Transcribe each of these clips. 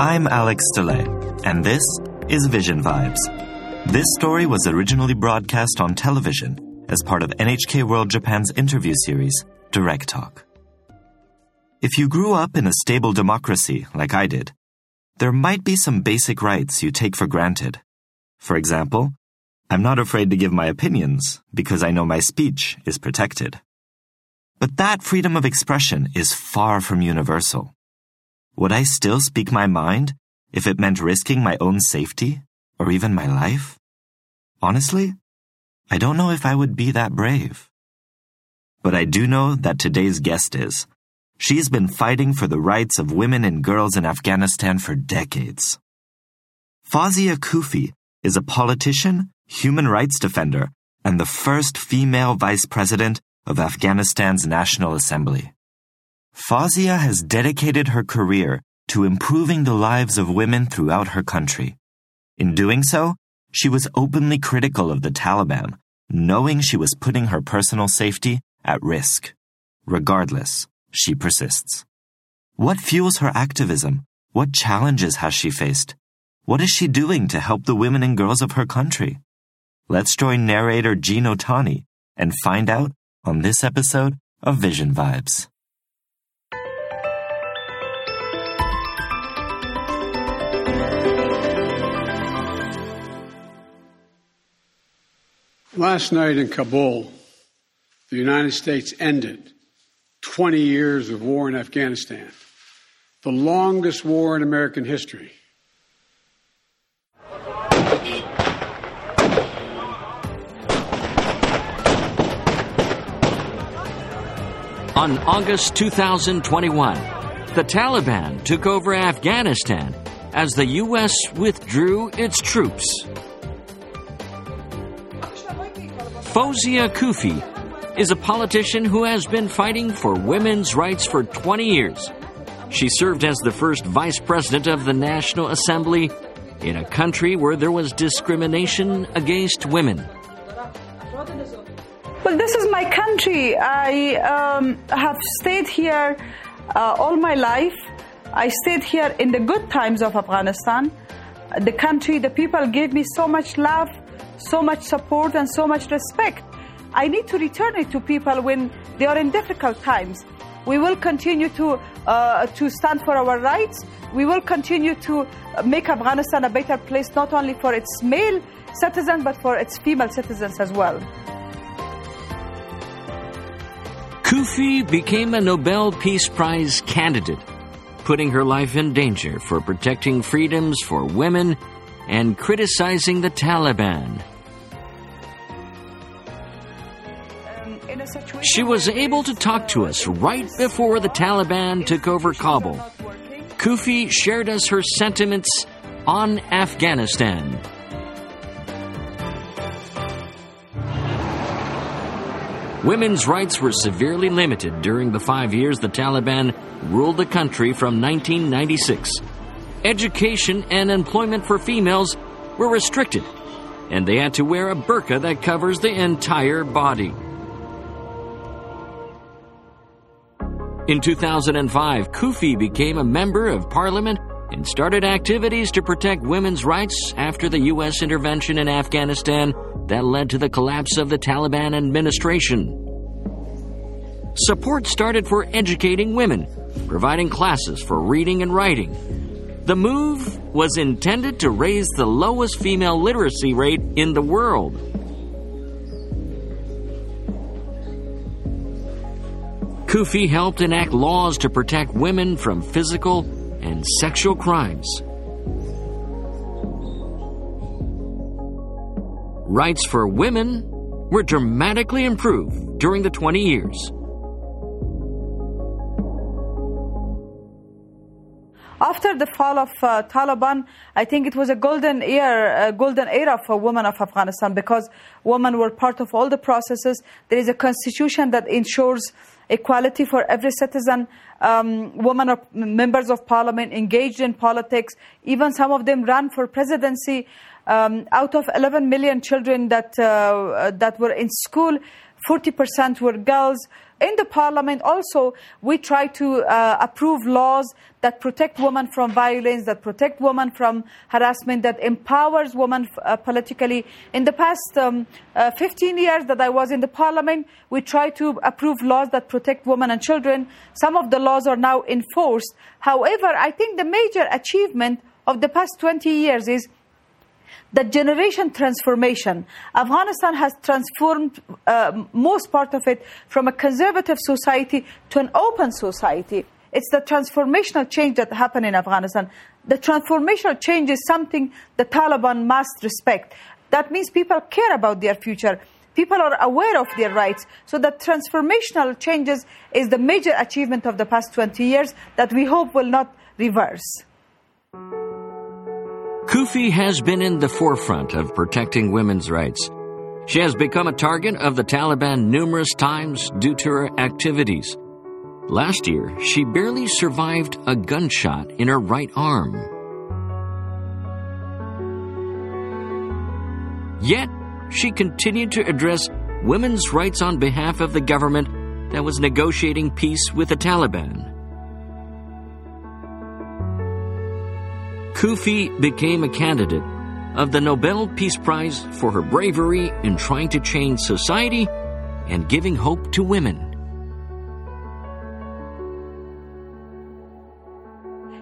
I'm Alex DeLay, and this is Vision Vibes. This story was originally broadcast on television as part of NHK World Japan's interview series, Direct Talk. If you grew up in a stable democracy like I did, there might be some basic rights you take for granted. For example, I'm not afraid to give my opinions because I know my speech is protected. But that freedom of expression is far from universal. Would I still speak my mind if it meant risking my own safety or even my life? Honestly, I don't know if I would be that brave. But I do know that today's guest is. She's been fighting for the rights of women and girls in Afghanistan for decades. Fawzia Koofi is a politician, human rights defender, and the first female vice president of Afghanistan's National Assembly. Fawzia has dedicated her career to improving the lives of women throughout her country. In doing so, she was openly critical of the Taliban, knowing she was putting her personal safety at risk. Regardless, she persists. What fuels her activism? What challenges has she faced? What is she doing to help the women and girls of her country? Let's join narrator Gino Tani and find out on this episode of Vision Vibes. Last night in Kabul, the United States ended 20 years of war in Afghanistan, the longest war in American history. On August 2021, the Taliban took over Afghanistan as the U.S. withdrew its troops. Fawzia Koofi is a politician who has been fighting for women's rights for 20 years. She served as the first vice president of the National Assembly in a country where there was discrimination against women. Well, this is my country. I um, have stayed here uh, all my life. I stayed here in the good times of Afghanistan. The country, the people gave me so much love, so much support, and so much respect. I need to return it to people when they are in difficult times. We will continue to, uh, to stand for our rights. We will continue to make Afghanistan a better place, not only for its male citizens, but for its female citizens as well. Koofi became a Nobel Peace Prize candidate, putting her life in danger for protecting freedoms for women and criticizing the Taliban. She was able to talk to us right before the Taliban took over Kabul. Koofi shared us her sentiments on Afghanistan. Women's rights were severely limited during the five years the Taliban ruled the country from 1996. Education and employment for females were restricted, and they had to wear a burqa that covers the entire body. In 2005, Koofi became a member of parliament and started activities to protect women's rights after the U.S. intervention in Afghanistan that led to the collapse of the Taliban administration. Support started for educating women, providing classes for reading and writing. The move was intended to raise the lowest female literacy rate in the world. Koofi helped enact laws to protect women from physical and sexual crimes. Rights for women were dramatically improved during the 20 years. After the fall of uh, Taliban, I think it was a golden era, a golden era for women of Afghanistan because women were part of all the processes. There is a constitution that ensures equality for every citizen. Um, women are members of parliament, engaged in politics. Even some of them ran for presidency. Um, out of 11 million children that uh, that were in school, 40% were girls. In the parliament also, we try to uh, approve laws that protect women from violence, that protect women from harassment, that empowers women uh, politically. In the past um, uh, 15 years that I was in the parliament, we try to approve laws that protect women and children. Some of the laws are now enforced. However, I think the major achievement of the past 20 years is the generation transformation. Afghanistan has transformed uh, most part of it from a conservative society to an open society. It's the transformational change that happened in Afghanistan. The transformational change is something the Taliban must respect. That means people care about their future. People are aware of their rights. So the transformational changes is the major achievement of the past 20 years that we hope will not reverse. Koofi has been in the forefront of protecting women's rights. She has become a target of the Taliban numerous times due to her activities. Last year, she barely survived a gunshot in her right arm. Yet, she continued to address women's rights on behalf of the government that was negotiating peace with the Taliban. Koofi became a candidate of the Nobel Peace Prize for her bravery in trying to change society and giving hope to women.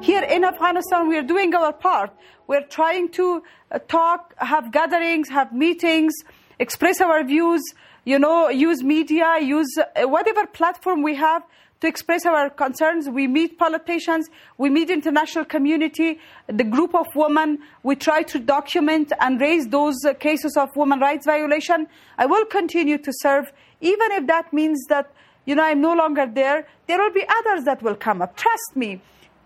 Here in Afghanistan, we are doing our part. We're trying to uh, talk, have gatherings, have meetings, express our views, you know, use media, use uh, whatever platform we have to express our concerns. We meet politicians, we meet international community, the group of women. We try to document and raise those cases of women rights violation. I will continue to serve, even if that means that, you know, I'm no longer there. There will be others that will come up. Trust me,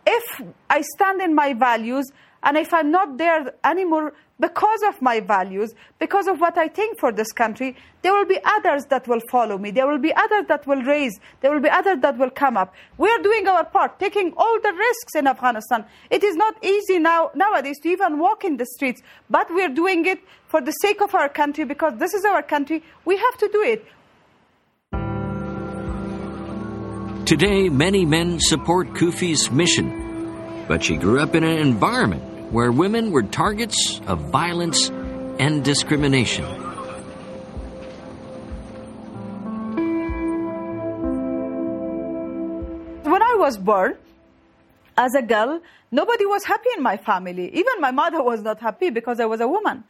if I stand in my values, and if I'm not there anymore because of my values, because of what I think for this country, there will be others that will follow me. There will be others that will raise. There will be others that will come up. We are doing our part, taking all the risks in Afghanistan. It is not easy now nowadays to even walk in the streets, but we are doing it for the sake of our country because this is our country. We have to do it. Today, many men support Koofi's mission, but she grew up in an environment where women were targets of violence and discrimination. When I was born, as a girl, nobody was happy in my family. Even my mother was not happy because I was a woman.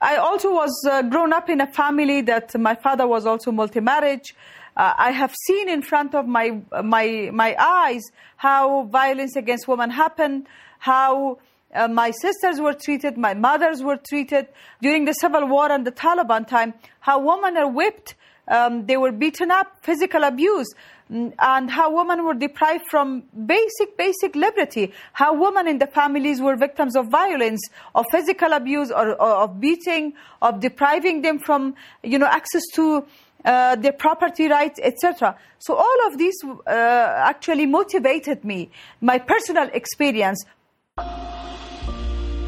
I also was uh, grown up in a family that my father was also multi-marriage. Uh, I have seen in front of my, my, my eyes how violence against women happened, how uh, my sisters were treated, my mothers were treated. During the civil war and the Taliban time, how women are whipped, um, they were beaten up, physical abuse, mm, and how women were deprived from basic, basic liberty, how women in the families were victims of violence, of physical abuse, or, or of beating, of depriving them from, you know, access to uh, their property rights, etc. So all of these uh, actually motivated me, my personal experience.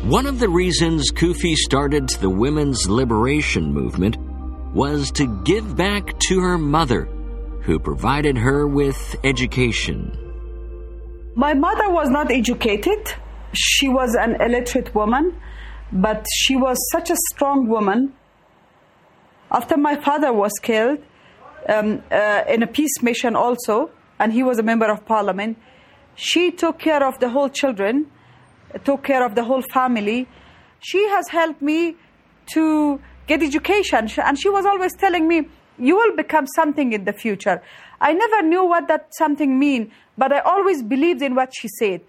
One of the reasons Koofi started the women's liberation movement was to give back to her mother, who provided her with education. My mother was not educated. She was an illiterate woman, but she was such a strong woman. After my father was killed um, uh, in a peace mission also, and he was a member of parliament, she took care of the whole children took care of the whole family. She has helped me to get education. And she was always telling me, you will become something in the future. I never knew what that something mean, but I always believed in what she said.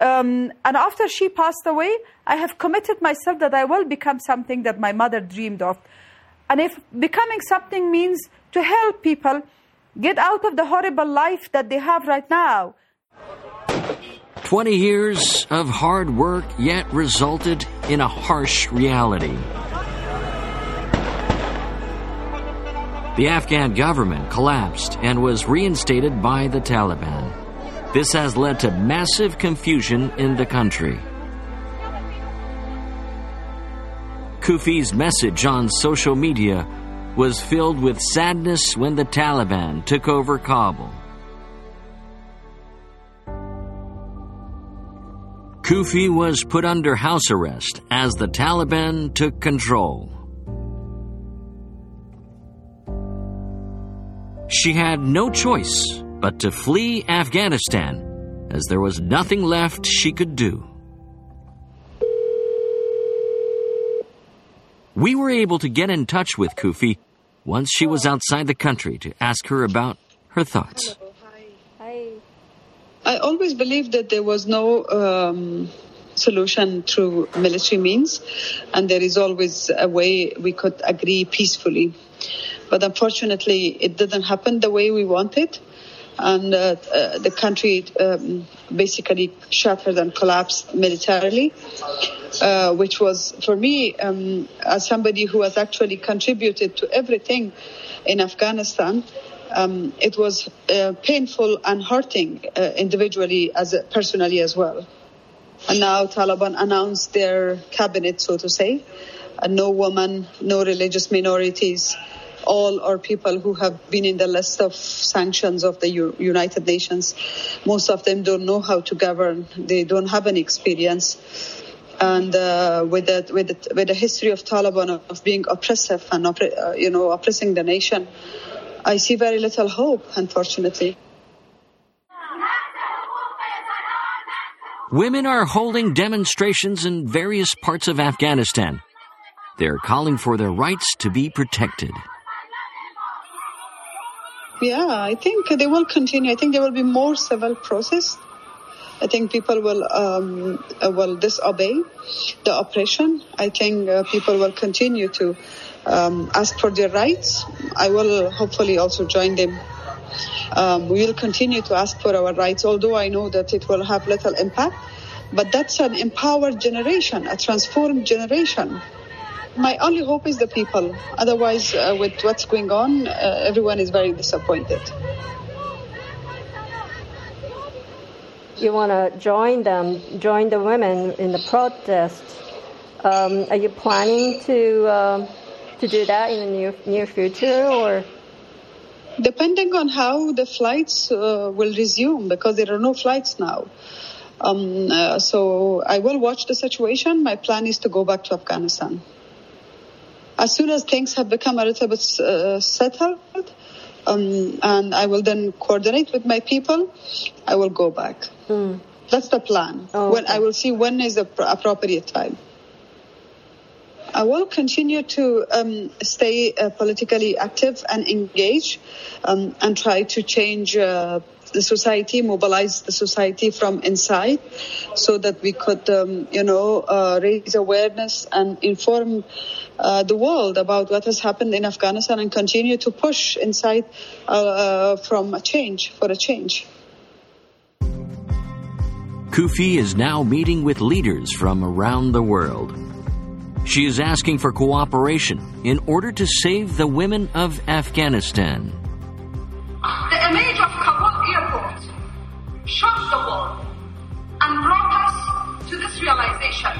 Um, and after she passed away, I have committed myself that I will become something that my mother dreamed of. And if becoming something means to help people get out of the horrible life that they have right now. 20 years of hard work yet resulted in a harsh reality. The Afghan government collapsed and was reinstated by the Taliban. This has led to massive confusion in the country. Koofi's message on social media was filled with sadness when the Taliban took over Kabul. Koofi was put under house arrest as the Taliban took control. She had no choice but to flee Afghanistan, as there was nothing left she could do. We were able to get in touch with Koofi once she was outside the country to ask her about her thoughts. I always believed that there was no um, solution through military means, and there is always a way we could agree peacefully. But unfortunately, it didn't happen the way we wanted, and uh, uh, the country um, basically shattered and collapsed militarily, uh, which was, for me, um, as somebody who has actually contributed to everything in Afghanistan, um, it was uh, painful and hurting uh, individually as a, personally as well. And now Taliban announced their cabinet, so to say, uh, no woman, no religious minorities. All are people who have been in the list of sanctions of the U- United Nations. Most of them don't know how to govern. They don't have any experience and uh, with the with the, with the history of Taliban of being oppressive and uh, you know oppressing the nation, I see very little hope, unfortunately. Women are holding demonstrations in various parts of Afghanistan. They're calling for their rights to be protected. Yeah, I think they will continue. I think there will be more civil process. I think people will um, uh, will disobey the oppression. I think uh, people will continue to um, ask for their rights. I will hopefully also join them. Um, we will continue to ask for our rights, although I know that it will have little impact. But that's an empowered generation, a transformed generation. My only hope is the people. Otherwise, uh, with what's going on, uh, everyone is very disappointed. You want to join them, join the women in the protest. Um, are you planning to? Uh to do that in the near, near future or? Depending on how the flights uh, will resume, because there are no flights now. Um, uh, so I will watch the situation. My plan is to go back to Afghanistan. As soon as things have become a little bit uh, settled, um, and I will then coordinate with my people, I will go back. Mm. That's the plan. Oh, when I will see when is the appropriate time. I will continue to um, stay uh, politically active and engage um, and try to change uh, the society, mobilize the society from inside so that we could, um, you know, uh, raise awareness and inform uh, the world about what has happened in Afghanistan and continue to push inside uh, from a change, for a change. Koofi is now meeting with leaders from around the world. She is asking for cooperation in order to save the women of Afghanistan. Shocked the world and brought us to this realization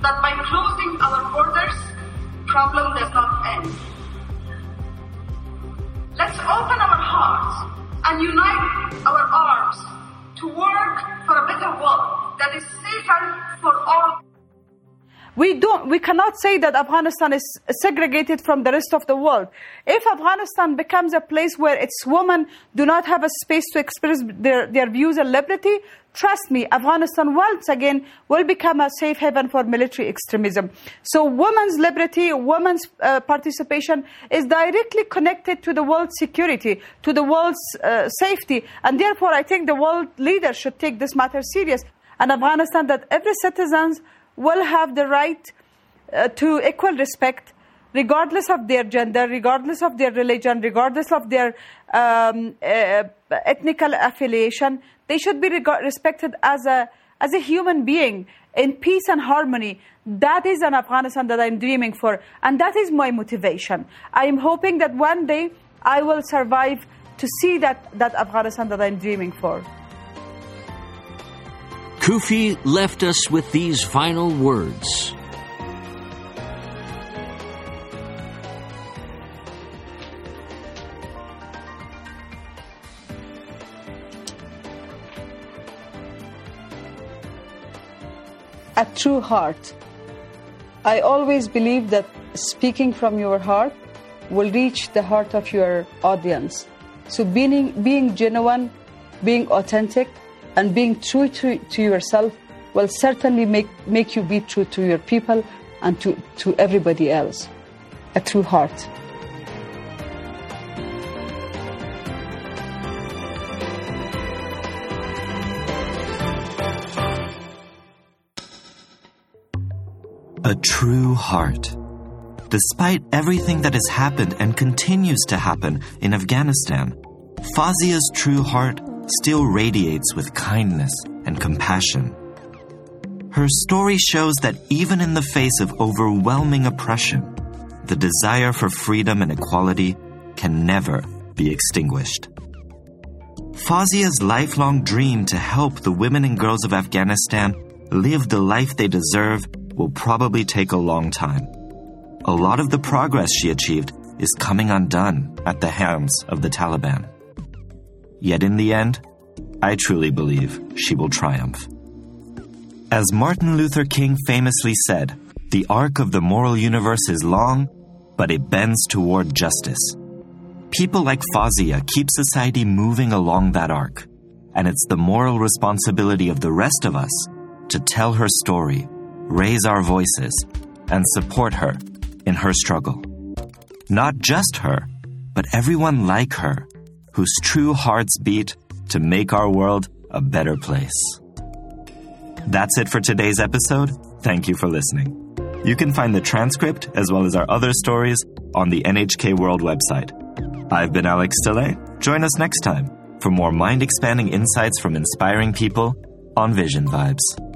that by closing our borders, problem does not end. Let's open our hearts and unite our arms to work for a better world that is safer for all. We don't, we cannot say that Afghanistan is segregated from the rest of the world. If Afghanistan becomes a place where its women do not have a space to express their, their views and liberty, trust me, Afghanistan once again will become a safe haven for military extremism. So women's liberty, women's uh, participation is directly connected to the world's security, to the world's uh, safety. And therefore, I think the world leaders should take this matter serious. And Afghanistan, that every citizen will have the right uh, to equal respect regardless of their gender, regardless of their religion, regardless of their um, uh, ethnical affiliation. They should be respected as a, as a human being in peace and harmony. That is an Afghanistan that I'm dreaming for, and that is my motivation. I am hoping that one day I will survive to see that, that Afghanistan that I'm dreaming for. Koofi left us with these final words. A true heart. I always believe that speaking from your heart will reach the heart of your audience. So being, being genuine, being authentic, and being true to, to yourself will certainly make, make you be true to your people and to, to everybody else. A true heart. A true heart. Despite everything that has happened and continues to happen in Afghanistan, Fawzia's true heart still radiates with kindness and compassion. Her story shows that even in the face of overwhelming oppression, the desire for freedom and equality can never be extinguished. Fawzia's lifelong dream to help the women and girls of Afghanistan live the life they deserve will probably take a long time. A lot of the progress she achieved is coming undone at the hands of the Taliban. Yet in the end, I truly believe she will triumph. As Martin Luther King famously said, the arc of the moral universe is long, but it bends toward justice. People like Fawzia keep society moving along that arc, and it's the moral responsibility of the rest of us to tell her story, raise our voices, and support her in her struggle. Not just her, but everyone like her, whose true hearts beat to make our world a better place. That's it for today's episode. Thank you for listening. You can find the transcript as well as our other stories on the NHK World website. I've been Alex Stille. Join us next time for more mind expanding insights from inspiring people on Vision Vibes.